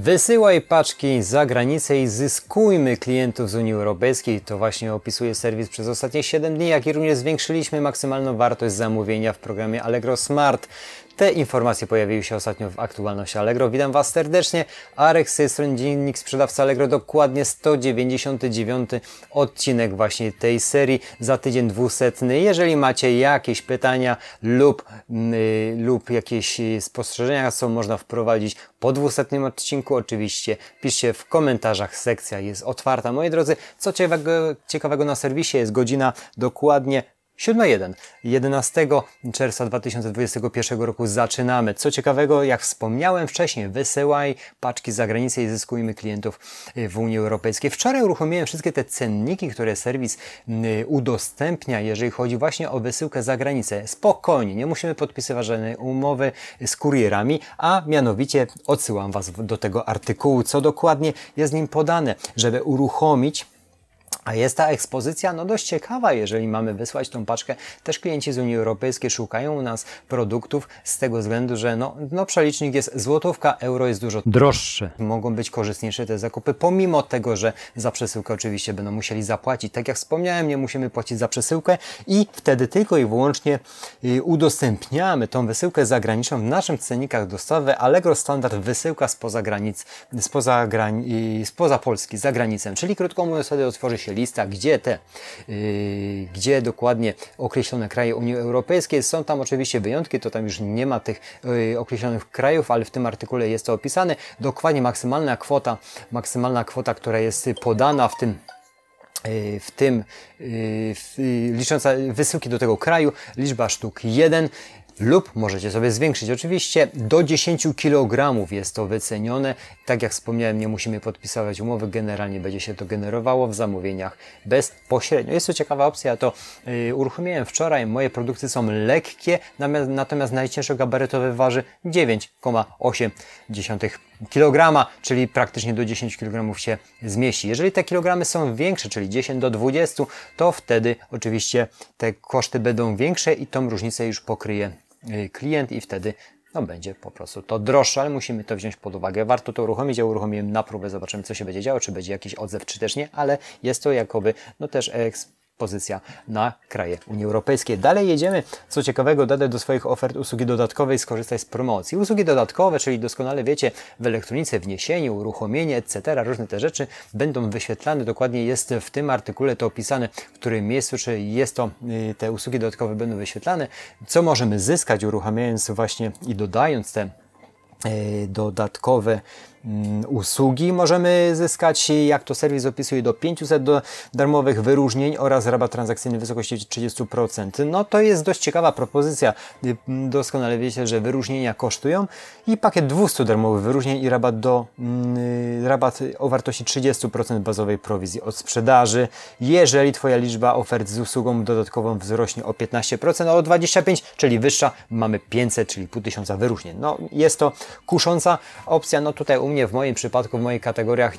Wysyłaj paczki za granicę i zyskujmy klientów z Unii Europejskiej. To właśnie opisuje serwis przez ostatnie 7 dni, jak i również zwiększyliśmy maksymalną wartość zamówienia w programie Allegro Smart. Te informacje pojawiły się ostatnio w aktualności Allegro. Witam Was serdecznie. Arek z tej strony Dziennik Sprzedawca Allegro. Dokładnie 199 odcinek właśnie tej serii. Za tydzień dwusetny. Jeżeli macie jakieś pytania lub, yy, lub jakieś spostrzeżenia, co można wprowadzić po dwusetnym odcinku, oczywiście piszcie w komentarzach. Sekcja jest otwarta. Moi drodzy, co ciekawego, ciekawego na serwisie jest godzina dokładnie 7.1. 11 czerwca 2021 roku zaczynamy. Co ciekawego, jak wspomniałem wcześniej, wysyłaj paczki za granicę i zyskujmy klientów w Unii Europejskiej. Wczoraj uruchomiłem wszystkie te cenniki, które serwis udostępnia, jeżeli chodzi właśnie o wysyłkę za granicę. Spokojnie, nie musimy podpisywać żadnej umowy z kurierami, a mianowicie odsyłam Was do tego artykułu, co dokładnie jest nim podane, żeby uruchomić a jest ta ekspozycja no dość ciekawa, jeżeli mamy wysłać tą paczkę. Też klienci z Unii Europejskiej szukają u nas produktów z tego względu, że no, no przelicznik jest złotówka, euro jest dużo droższe. Mogą być korzystniejsze te zakupy, pomimo tego, że za przesyłkę oczywiście będą musieli zapłacić. Tak jak wspomniałem, nie musimy płacić za przesyłkę i wtedy tylko i wyłącznie y, udostępniamy tą wysyłkę zagraniczną w naszym cennikach dostawy Allegro Standard wysyłka spoza granic, spoza, grani, y, spoza Polski, za granicą. Czyli krótko mówiąc, wtedy otworzy się lista, gdzie te, yy, gdzie dokładnie określone kraje Unii Europejskiej. Są tam oczywiście wyjątki, to tam już nie ma tych yy, określonych krajów, ale w tym artykule jest to opisane. Dokładnie maksymalna kwota, maksymalna kwota, która jest podana w tym yy, w tym, yy, w, licząca wysyłki do tego kraju, liczba sztuk 1 lub możecie sobie zwiększyć. Oczywiście do 10 kg jest to wycenione. Tak jak wspomniałem, nie musimy podpisywać umowy. Generalnie będzie się to generowało w zamówieniach bezpośrednio. Jest to ciekawa opcja, to yy, uruchomiłem wczoraj. Moje produkty są lekkie, natomiast, najcięższe gabarytowe waży 9,8 kg, czyli praktycznie do 10 kg się zmieści. Jeżeli te kilogramy są większe, czyli 10 do 20, to wtedy oczywiście te koszty będą większe i tą różnicę już pokryje klient i wtedy no, będzie po prostu to droższe, ale musimy to wziąć pod uwagę. Warto to uruchomić. Ja uruchomiłem na próbę, zobaczymy co się będzie działo, czy będzie jakiś odzew, czy też nie, ale jest to jakoby no też pozycja na kraje Unii Europejskiej. Dalej jedziemy. Co ciekawego, dodaj do swoich ofert usługi dodatkowej, skorzystaj z promocji. Usługi dodatkowe, czyli doskonale wiecie, w elektronice wniesienie, uruchomienie, etc., różne te rzeczy będą wyświetlane. Dokładnie jest w tym artykule to opisane, w którym miejscu, czy jest to, y, te usługi dodatkowe będą wyświetlane. Co możemy zyskać uruchamiając właśnie i dodając te y, dodatkowe usługi możemy zyskać, jak to serwis opisuje, do 500 do darmowych wyróżnień oraz rabat transakcyjny w wysokości 30%. No to jest dość ciekawa propozycja. Doskonale wiecie, że wyróżnienia kosztują i pakiet 200 darmowych wyróżnień i rabat, do, yy, rabat o wartości 30% bazowej prowizji od sprzedaży. Jeżeli Twoja liczba ofert z usługą dodatkową wzrośnie o 15%, a o 25%, czyli wyższa, mamy 500, czyli pół tysiąca wyróżnień. No jest to kusząca opcja. No tutaj u mnie, w moim przypadku, w moich kategoriach,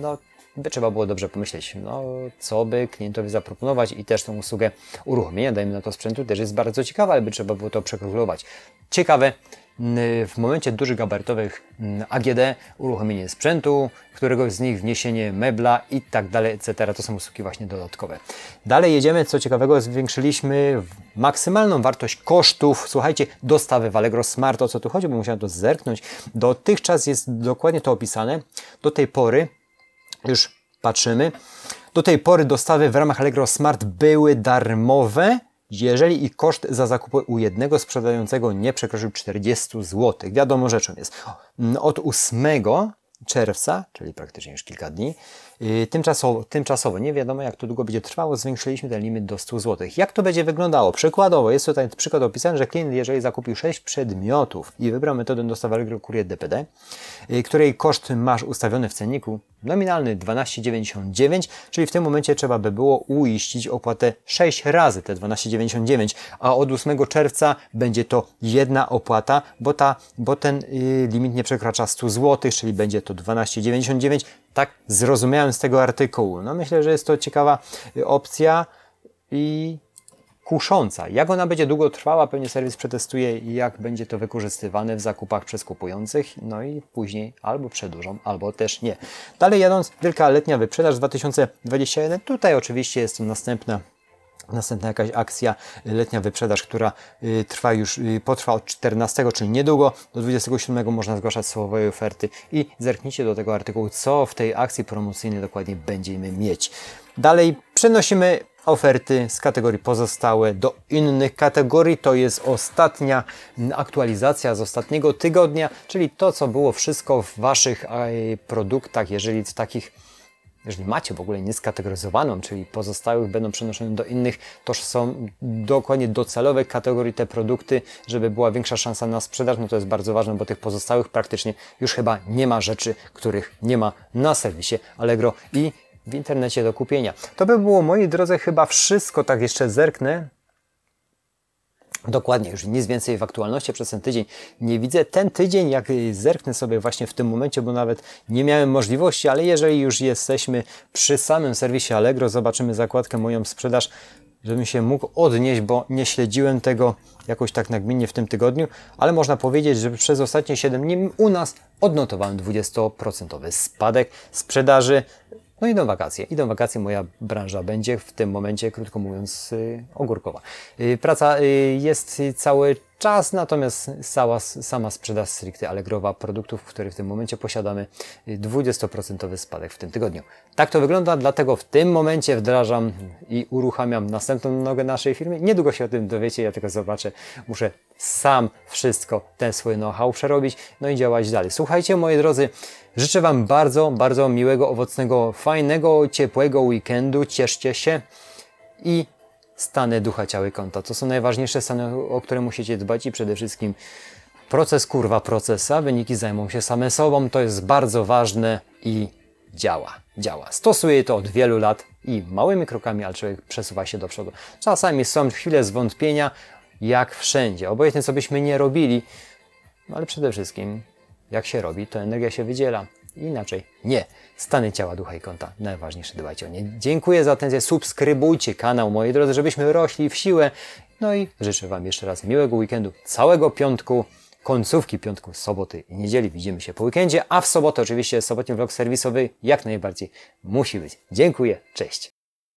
no, by trzeba było dobrze pomyśleć, no, co by klientowi zaproponować i też tą usługę uruchomienia, dajmy na to sprzętu, też jest bardzo ciekawa, ale by trzeba było to przekalkulować. Ciekawe, w momencie dużych gabarytowych AGD uruchomienie sprzętu, któregoś z nich wniesienie mebla i tak dalej, etc. To są usługi właśnie dodatkowe. Dalej jedziemy, co ciekawego, zwiększyliśmy maksymalną wartość kosztów, słuchajcie, dostawy w Allegro Smart, o co tu chodzi, bo musiałem to zerknąć. Dotychczas jest dokładnie to opisane. Do tej pory, już patrzymy, do tej pory dostawy w ramach Allegro Smart były darmowe, jeżeli ich koszt za zakupy u jednego sprzedającego nie przekroczył 40 zł. Wiadomo rzeczą jest. Od 8 czerwca, czyli praktycznie już kilka dni, Y, tymczasowo, tymczasowo, nie wiadomo jak to długo będzie trwało, zwiększyliśmy ten limit do 100 zł. Jak to będzie wyglądało? Przykładowo, jest tutaj przykład opisany, że klient, jeżeli zakupił 6 przedmiotów i wybrał metodę dostawy Allegro Courier DPD, y, której koszt masz ustawiony w cenniku, nominalny 12,99, czyli w tym momencie trzeba by było uiścić opłatę 6 razy te 12,99, a od 8 czerwca będzie to jedna opłata, bo, ta, bo ten y, limit nie przekracza 100 zł, czyli będzie to 12,99 tak zrozumiałem z tego artykułu. No myślę, że jest to ciekawa y, opcja i kusząca. Jak ona będzie długo trwała, pewnie serwis przetestuje, jak będzie to wykorzystywane w zakupach przez kupujących, no i później albo przedłużą, albo też nie. Dalej jadąc, wielka letnia wyprzedaż 2021. Tutaj oczywiście jest to następna Następna jakaś akcja, letnia wyprzedaż, która y, trwa już, y, potrwa od 14, czyli niedługo, do 27 można zgłaszać swoje oferty i zerknijcie do tego artykułu, co w tej akcji promocyjnej dokładnie będziemy mieć. Dalej przenosimy oferty z kategorii pozostałe do innych kategorii. To jest ostatnia aktualizacja z ostatniego tygodnia, czyli to, co było wszystko w Waszych produktach, jeżeli w takich jeżeli macie w ogóle nieskategoryzowaną, czyli pozostałych będą przenoszone do innych, to są dokładnie docelowe kategorii te produkty, żeby była większa szansa na sprzedaż, no to jest bardzo ważne, bo tych pozostałych praktycznie już chyba nie ma rzeczy, których nie ma na serwisie Allegro i w internecie do kupienia. To by było, moi drodzy, chyba wszystko. Tak jeszcze zerknę. Dokładnie, już nic więcej w aktualności przez ten tydzień nie widzę. Ten tydzień, jak zerknę sobie właśnie w tym momencie, bo nawet nie miałem możliwości, ale jeżeli już jesteśmy przy samym serwisie Allegro, zobaczymy zakładkę moją sprzedaż, żebym się mógł odnieść, bo nie śledziłem tego jakoś tak nagminnie w tym tygodniu, ale można powiedzieć, że przez ostatnie 7 dni u nas odnotowałem 20% spadek sprzedaży no idą wakacje. Idą wakacje, moja branża będzie w tym momencie, krótko mówiąc, y, ogórkowa. Y, praca y, jest cały czas, natomiast cała, sama sprzedaż stricte Allegrowa produktów, które w tym momencie posiadamy, 20% spadek w tym tygodniu. Tak to wygląda, dlatego w tym momencie wdrażam i uruchamiam następną nogę naszej firmy. Niedługo się o tym dowiecie, ja tylko zobaczę. Muszę sam wszystko, ten swój know-how przerobić, no i działać dalej. Słuchajcie, moi drodzy, życzę Wam bardzo, bardzo miłego, owocnego, fajnego, ciepłego weekendu. Cieszcie się i stany ducha, ciała i konta. To są najważniejsze stany, o które musicie dbać i przede wszystkim proces kurwa procesa, wyniki zajmą się same sobą, to jest bardzo ważne i działa, działa. Stosuję to od wielu lat i małymi krokami, ale człowiek przesuwa się do przodu. Czasami są chwile zwątpienia, jak wszędzie, obojętnie co byśmy nie robili, ale przede wszystkim jak się robi, to energia się wydziela. Inaczej nie. Stany ciała, ducha i konta. Najważniejsze, dbajcie o nie. Dziękuję za atencję. Subskrybujcie kanał, moi drodzy, żebyśmy rośli w siłę. No i życzę Wam jeszcze raz miłego weekendu, całego piątku, końcówki piątku, soboty i niedzieli. Widzimy się po weekendzie, a w sobotę oczywiście sobotni vlog serwisowy jak najbardziej musi być. Dziękuję, cześć.